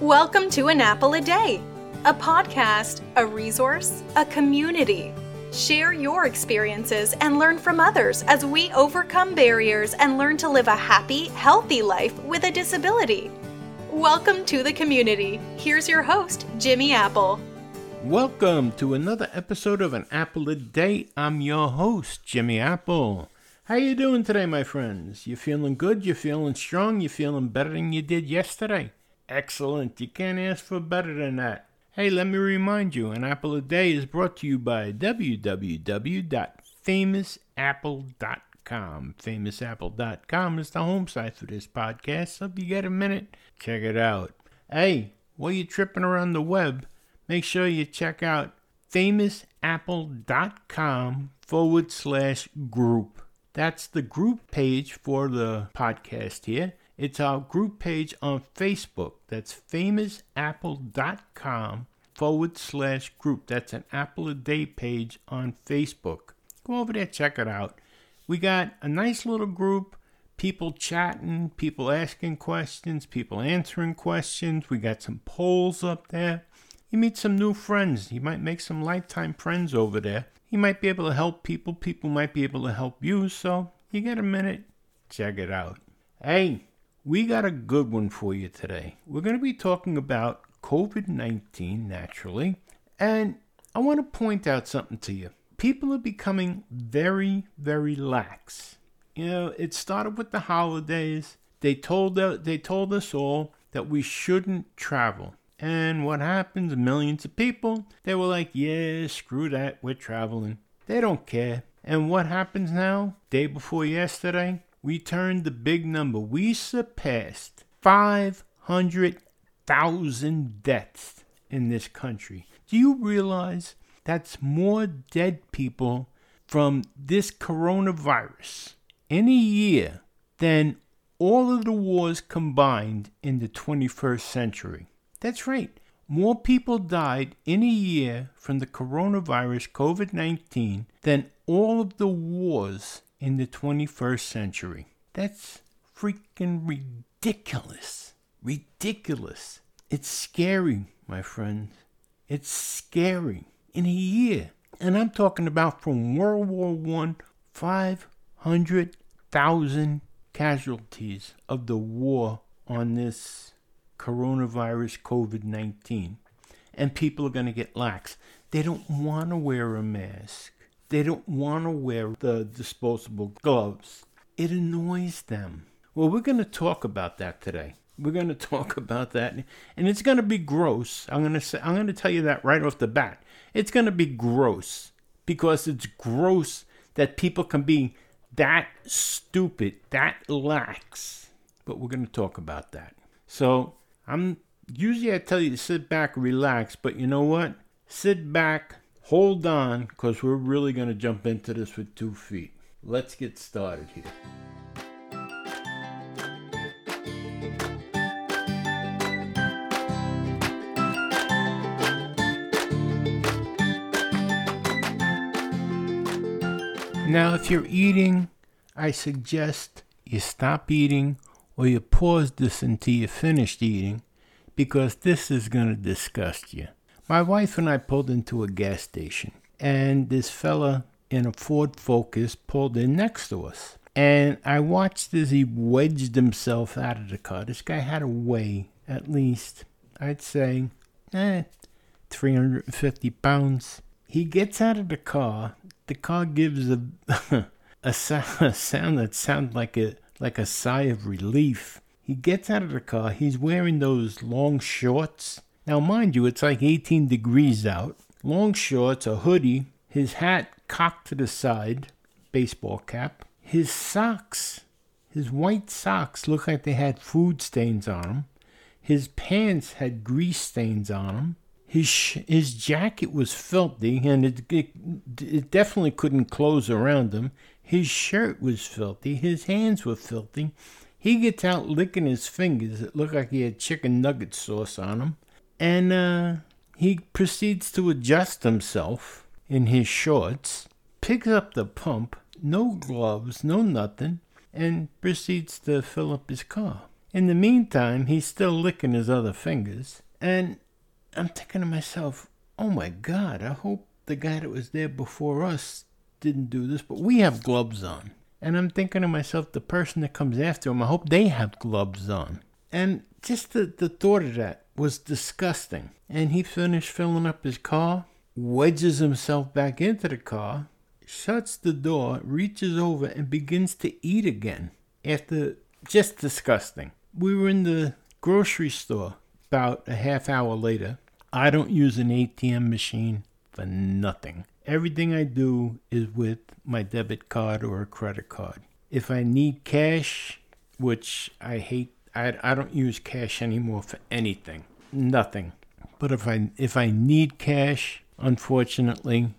Welcome to An Apple a Day, a podcast, a resource, a community. Share your experiences and learn from others as we overcome barriers and learn to live a happy, healthy life with a disability. Welcome to the community. Here's your host, Jimmy Apple. Welcome to another episode of An Apple a Day. I'm your host, Jimmy Apple. How you doing today, my friends? You feeling good? You feeling strong? You feeling better than you did yesterday? Excellent. You can't ask for better than that. Hey, let me remind you, An Apple a Day is brought to you by www.famousapple.com. Famousapple.com is the home site for this podcast, so if you get a minute, check it out. Hey, while you're tripping around the web, make sure you check out famousapple.com forward slash group. That's the group page for the podcast here. It's our group page on Facebook. That's famousapple.com forward slash group. That's an Apple a Day page on Facebook. Go over there, check it out. We got a nice little group, people chatting, people asking questions, people answering questions. We got some polls up there. You meet some new friends. You might make some lifetime friends over there. You might be able to help people. People might be able to help you. So you get a minute, check it out. Hey, we got a good one for you today. We're going to be talking about COVID 19 naturally. And I want to point out something to you. People are becoming very, very lax. You know, it started with the holidays. They told, they told us all that we shouldn't travel. And what happens? Millions of people, they were like, yeah, screw that, we're traveling. They don't care. And what happens now? Day before yesterday, we turned the big number. We surpassed 500,000 deaths in this country. Do you realize that's more dead people from this coronavirus in a year than all of the wars combined in the 21st century? That's right. More people died in a year from the coronavirus COVID 19 than all of the wars in the 21st century. That's freaking ridiculous. Ridiculous. It's scary, my friends. It's scary. In a year. And I'm talking about from World War One, 500,000 casualties of the war on this coronavirus COVID 19. And people are going to get lax. They don't want to wear a mask. They don't want to wear the disposable gloves. It annoys them. Well, we're going to talk about that today. We're going to talk about that, and it's going to be gross. I'm going to say, I'm going to tell you that right off the bat. It's going to be gross because it's gross that people can be that stupid, that lax. But we're going to talk about that. So I'm usually I tell you to sit back, relax, but you know what? Sit back, hold on, because we're really going to jump into this with two feet. Let's get started here. Now, if you're eating, I suggest you stop eating or you pause this until you finished eating because this is going to disgust you. My wife and I pulled into a gas station, and this fella in a Ford Focus pulled in next to us. And I watched as he wedged himself out of the car. This guy had to weigh at least, I'd say, eh, 350 pounds. He gets out of the car. The car gives a a, sound, a sound that sounds like a like a sigh of relief. He gets out of the car. He's wearing those long shorts now, mind you, it's like 18 degrees out. Long shorts, a hoodie, his hat cocked to the side, baseball cap. His socks, his white socks, looked like they had food stains on them. His pants had grease stains on them. His sh- his jacket was filthy, and it, it it definitely couldn't close around him. His shirt was filthy. His hands were filthy. He gets out licking his fingers. It looked like he had chicken nugget sauce on them. And uh, he proceeds to adjust himself in his shorts, picks up the pump, no gloves, no nothing, and proceeds to fill up his car. In the meantime, he's still licking his other fingers. And I'm thinking to myself, oh my God, I hope the guy that was there before us didn't do this, but we have gloves on. And I'm thinking to myself, the person that comes after him, I hope they have gloves on. And just the, the thought of that was disgusting. And he finished filling up his car, wedges himself back into the car, shuts the door, reaches over, and begins to eat again. After just disgusting. We were in the grocery store about a half hour later. I don't use an ATM machine for nothing. Everything I do is with my debit card or a credit card. If I need cash, which I hate, I, I don't use cash anymore for anything. Nothing. But if I if I need cash, unfortunately,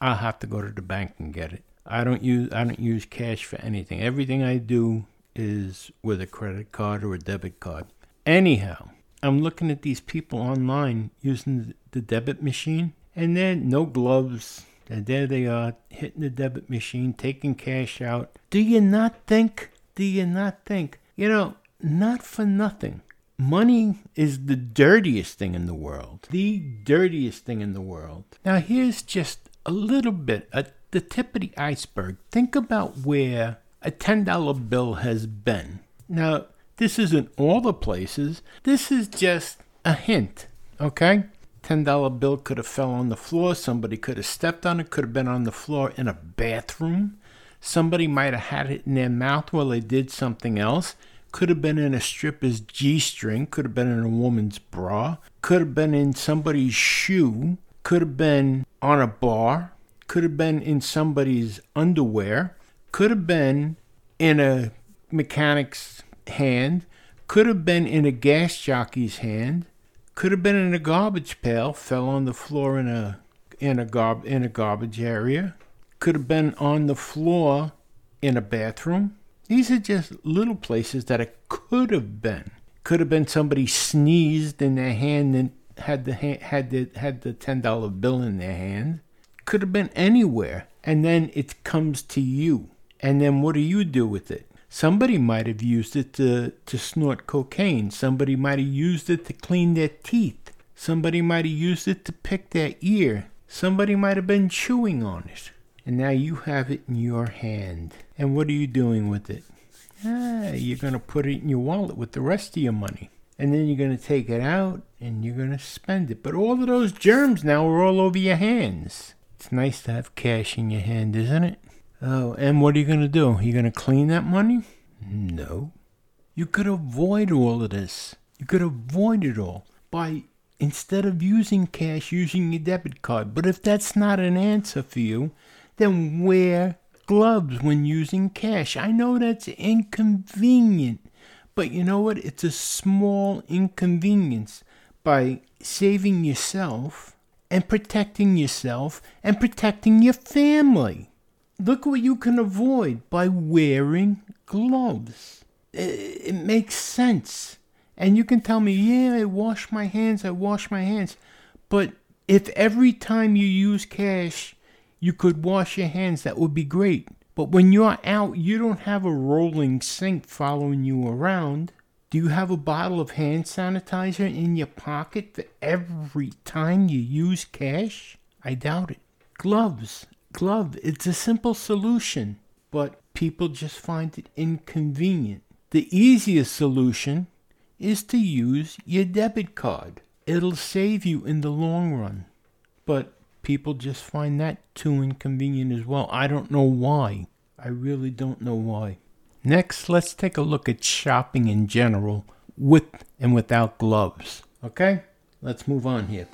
I'll have to go to the bank and get it. I don't use I don't use cash for anything. Everything I do is with a credit card or a debit card. Anyhow, I'm looking at these people online using the debit machine, and then no gloves. And there they are, hitting the debit machine, taking cash out. Do you not think? Do you not think? You know, not for nothing. Money is the dirtiest thing in the world. The dirtiest thing in the world. Now, here's just a little bit, at the tip of the iceberg. Think about where a $10 bill has been. Now, this isn't all the places, this is just a hint, okay? $10 bill could have fell on the floor, somebody could have stepped on it, could have been on the floor in a bathroom. Somebody might have had it in their mouth while they did something else. Could have been in a stripper's G string, could have been in a woman's bra, could have been in somebody's shoe, could have been on a bar, could have been in somebody's underwear, could have been in a mechanic's hand, could have been in a gas jockey's hand, could have been in a garbage pail, fell on the floor in a in a garb in a garbage area, could have been on the floor in a bathroom. These are just little places that it could have been. Could have been somebody sneezed in their hand and had the had the had the ten dollar bill in their hand. Could have been anywhere, and then it comes to you. And then what do you do with it? Somebody might have used it to, to snort cocaine. Somebody might have used it to clean their teeth. Somebody might have used it to pick their ear. Somebody might have been chewing on it. And now you have it in your hand. And what are you doing with it? Ah, you're going to put it in your wallet with the rest of your money. And then you're going to take it out and you're going to spend it. But all of those germs now are all over your hands. It's nice to have cash in your hand, isn't it? Oh, and what are you going to do? You're going to clean that money? No. You could avoid all of this. You could avoid it all by instead of using cash, using your debit card. But if that's not an answer for you, then wear gloves when using cash. I know that's inconvenient, but you know what? It's a small inconvenience by saving yourself and protecting yourself and protecting your family. Look what you can avoid by wearing gloves. It, makes sense. And you can tell me, yeah, I wash my hands, I wash my hands. But if every time you use cash, you could wash your hands, that would be great. But when you're out, you don't have a rolling sink following you around. Do you have a bottle of hand sanitizer in your pocket for every time you use cash? I doubt it. Gloves glove. It's a simple solution, but people just find it inconvenient. The easiest solution is to use your debit card. It'll save you in the long run. But people just find that too inconvenient as well. I don't know why. I really don't know why. Next, let's take a look at shopping in general with and without gloves. Okay? Let's move on here.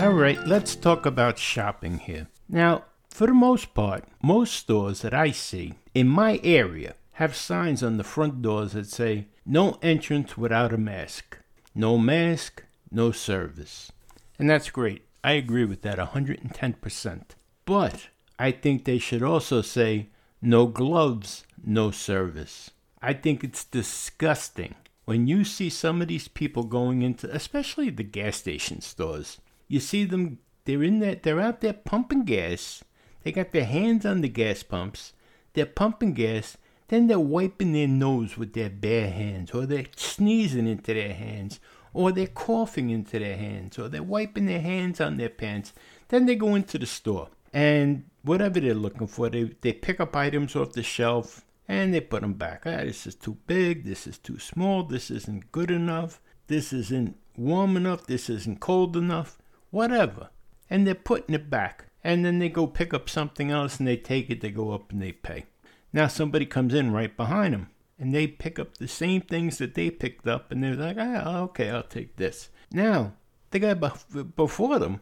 All right, let's talk about shopping here. Now, for the most part, most stores that I see in my area have signs on the front doors that say, no entrance without a mask. No mask, no service. And that's great. I agree with that 110%. But I think they should also say, no gloves, no service. I think it's disgusting when you see some of these people going into, especially the gas station stores, you see them, they're in there, they're out there pumping gas. They got their hands on the gas pumps. They're pumping gas. Then they're wiping their nose with their bare hands, or they're sneezing into their hands, or they're coughing into their hands, or they're wiping their hands on their pants. Then they go into the store and whatever they're looking for, they, they pick up items off the shelf and they put them back. Ah, this is too big. This is too small. This isn't good enough. This isn't warm enough. This isn't cold enough. Whatever. And they're putting it back. And then they go pick up something else and they take it. They go up and they pay. Now somebody comes in right behind them and they pick up the same things that they picked up and they're like, ah, okay, I'll take this. Now, the guy before them,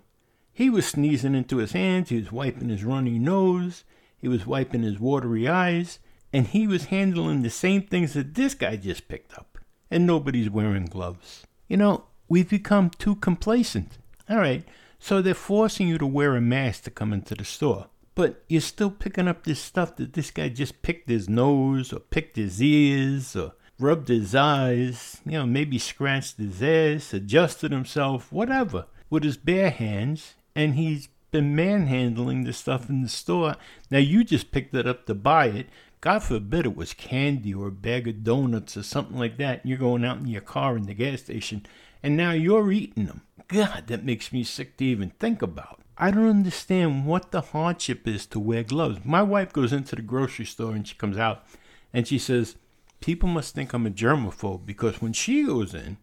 he was sneezing into his hands. He was wiping his runny nose. He was wiping his watery eyes and he was handling the same things that this guy just picked up, and nobody's wearing gloves. You know, we've become too complacent. All right, so they're forcing you to wear a mask to come into the store, but you're still picking up this stuff that this guy just picked his nose, or picked his ears, or rubbed his eyes, you know, maybe scratched his ass, adjusted himself, whatever, with his bare hands, and he's been manhandling the stuff in the store. Now you just picked it up to buy it God forbid it was candy or a bag of donuts or something like that, and you're going out in your car in the gas station, and now you're eating them. God, that makes me sick to even think about. I don't understand what the hardship is to wear gloves. My wife goes into the grocery store and she comes out and she says, People must think I'm a germaphobe because when she goes in,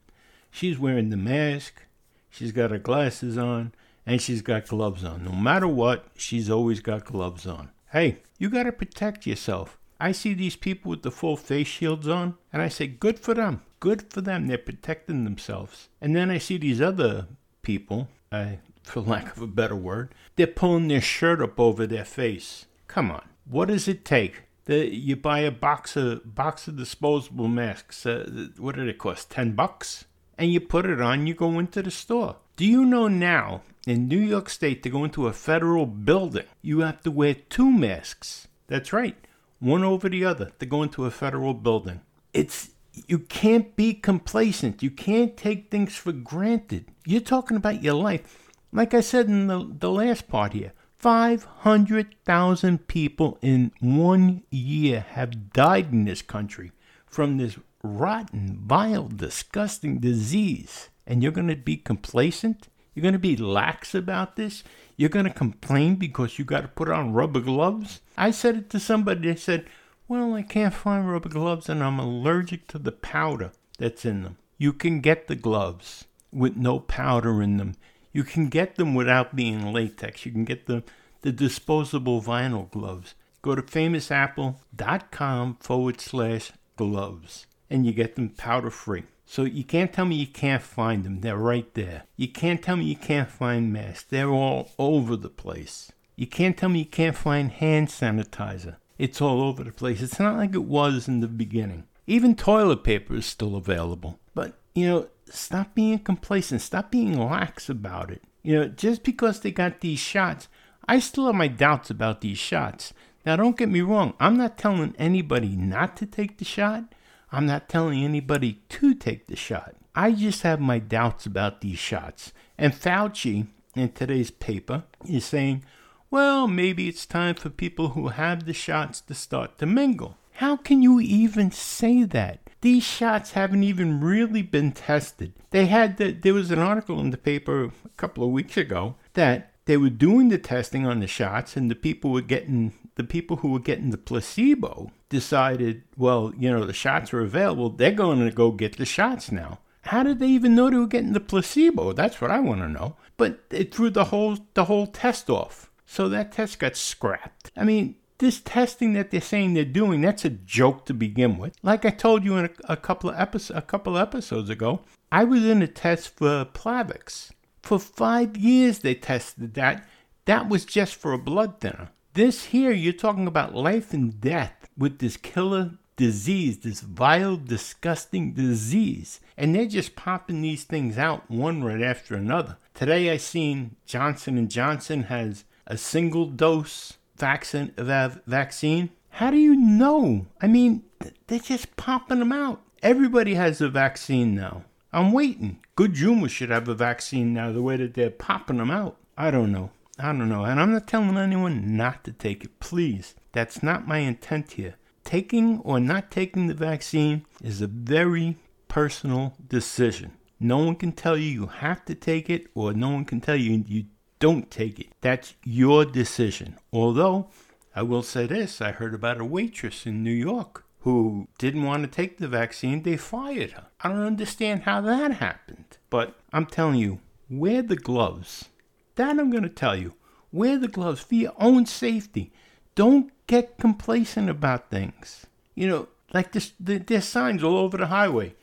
she's wearing the mask, she's got her glasses on, and she's got gloves on. No matter what, she's always got gloves on. Hey, you got to protect yourself. I see these people with the full face shields on, and I say, good for them. Good for them. They're protecting themselves. And then I see these other people, uh, for lack of a better word, they're pulling their shirt up over their face. Come on. What does it take? The, you buy a box of box of disposable masks. Uh, what did it cost? Ten bucks, and you put it on. You go into the store. Do you know now in New York State to go into a federal building, you have to wear two masks? That's right one over the other to go into a federal building. It's you can't be complacent. You can't take things for granted. You're talking about your life. Like I said in the, the last part here, 500,000 people in one year have died in this country from this rotten, vile, disgusting disease. And you're going to be complacent? You're going to be lax about this? You're going to complain because you got to put on rubber gloves? I said it to somebody. They said, Well, I can't find rubber gloves and I'm allergic to the powder that's in them. You can get the gloves with no powder in them. You can get them without being latex. You can get the, the disposable vinyl gloves. Go to famousapple.com forward slash gloves and you get them powder free. So you can't tell me you can't find them. They're right there. You can't tell me you can't find masks. They're all over the place. You can't tell me you can't find hand sanitizer. It's all over the place. It's not like it was in the beginning. Even toilet paper is still available. But, you know, stop being complacent. Stop being lax about it. You know, just because they got these shots, I still have my doubts about these shots. Now, don't get me wrong. I'm not telling anybody not to take the shot. I'm not telling anybody to take the shot. I just have my doubts about these shots. And Fauci, in today's paper, is saying, well, maybe it's time for people who have the shots to start to mingle. How can you even say that? These shots haven't even really been tested. They had the, there was an article in the paper a couple of weeks ago that they were doing the testing on the shots and the people were getting the people who were getting the placebo decided, well, you know, the shots are available. They're going to go get the shots now. How did they even know they were getting the placebo? That's what I want to know. But it threw the whole the whole test off. So that test got scrapped. I mean, this testing that they're saying they're doing, that's a joke to begin with. Like I told you in a, a couple of episodes a couple episodes ago, I was in a test for Plavix. For five years they tested that. That was just for a blood thinner. This here, you're talking about life and death with this killer disease, this vile, disgusting disease. And they're just popping these things out one right after another. Today I seen Johnson & Johnson has a single dose vaccine, vaccine. How do you know? I mean, they're just popping them out Everybody has a vaccine now. I'm waiting. Good Humor should have a vaccine now, the way that they're popping them out. I don't know. I don't know. And I'm not telling anyone not to take it. Please. That's not my intent here. Taking or not taking the vaccine is a very personal decision. No one can tell you you have to take it, or no one can tell you you don't take it. That's your decision. Although, I will say this I heard about a waitress in New York who didn't want to take the vaccine. They fired her. I don't understand how that happened. But I'm telling you, wear the gloves. That I'm going to tell you. Wear the gloves for your own safety. Don't get complacent about things. You know, like this, there's signs all over the highway.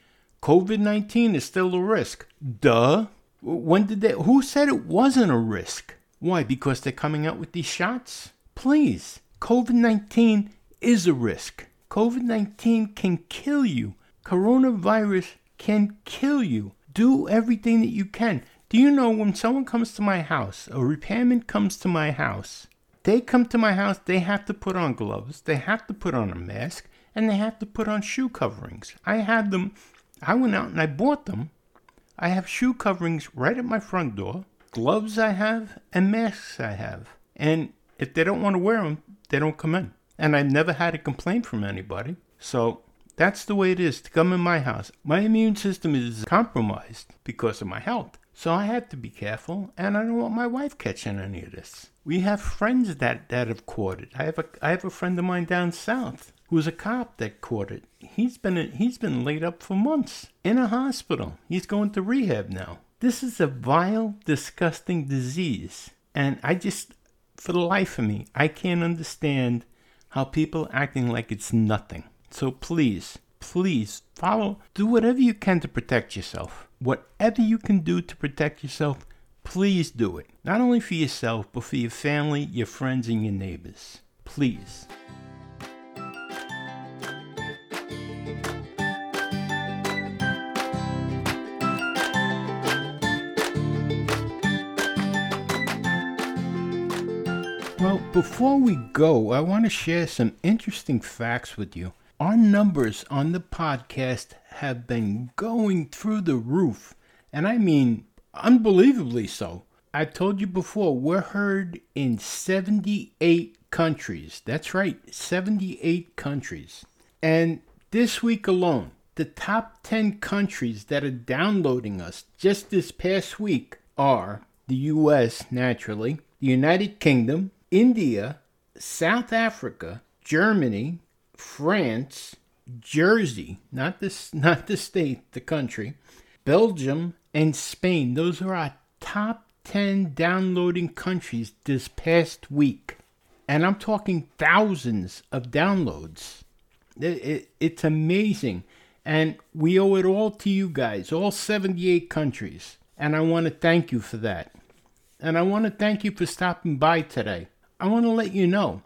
COVID 19 is still a risk. Duh. When did they? Who said it wasn't a risk? Why? Because they're coming out with these shots? Please. COVID 19 is a risk. COVID 19 can kill you. Coronavirus can kill you. Do everything that you can. Do you know when someone comes to my house, a repairman comes to my house, they come to my house, they have to put on gloves, they have to put on a mask, and they have to put on shoe coverings. I had them, I went out and I bought them. I have shoe coverings right at my front door, gloves I have, and masks I have. And if they don't want to wear them, they don't come in. And I've never had a complaint from anybody. So that's the way it is to come in my house. My immune system is compromised because of my health. So I have to be careful, and I don't want my wife catching any of this. We have friends that, that have caught it. I have a I have a friend of mine down south who's a cop that caught it. He's been he's been laid up for months in a hospital. He's going to rehab now. This is a vile, disgusting disease, and I just, for the life of me, I can't understand how people acting like it's nothing. So please, please follow, do whatever you can to protect yourself. Whatever you can do to protect yourself, please do it. Not only for yourself, but for your family, your friends, and your neighbors. Please. Well, before we go, I want to share some interesting facts with you. Our numbers on the podcast have been going through the roof, and I mean unbelievably so. I told you before, we're heard in 78 countries. That's right, 78 countries. And this week alone, the top 10 countries that are downloading us just this past week are the US, naturally, the United Kingdom, India, South Africa, Germany, France, Jersey, not this not the state, the country, Belgium and Spain. Those are our top 10 downloading countries this past week. And I'm talking thousands of downloads. It, it, it's amazing. And we owe it all to you guys, all 78 countries. And I want to thank you for that. And I want to thank you for stopping by today. I want to let you know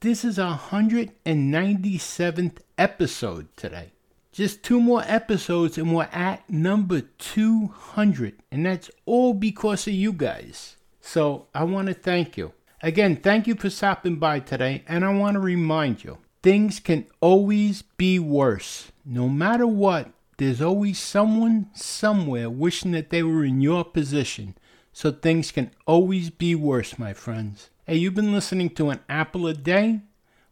this is our 197th episode today. Just two more episodes and we're at number 200. And that's all because of you guys. So I want to thank you. Again, thank you for stopping by today. And I want to remind you things can always be worse. No matter what, there's always someone somewhere wishing that they were in your position. So things can always be worse, my friends. Hey, you've been listening to an apple a day.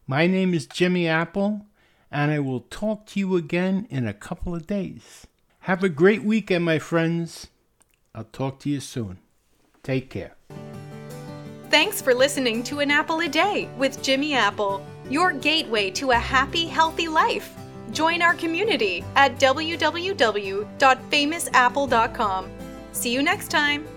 My name is Jimmy Apple, and I will talk to you again in a couple of days. Have a great weekend, my friends. I'll talk to you soon. Take care. Thanks for listening to An Apple a Day with Jimmy Apple, your gateway to a happy, healthy life. Join our community at www.famousapple.com. See you next time.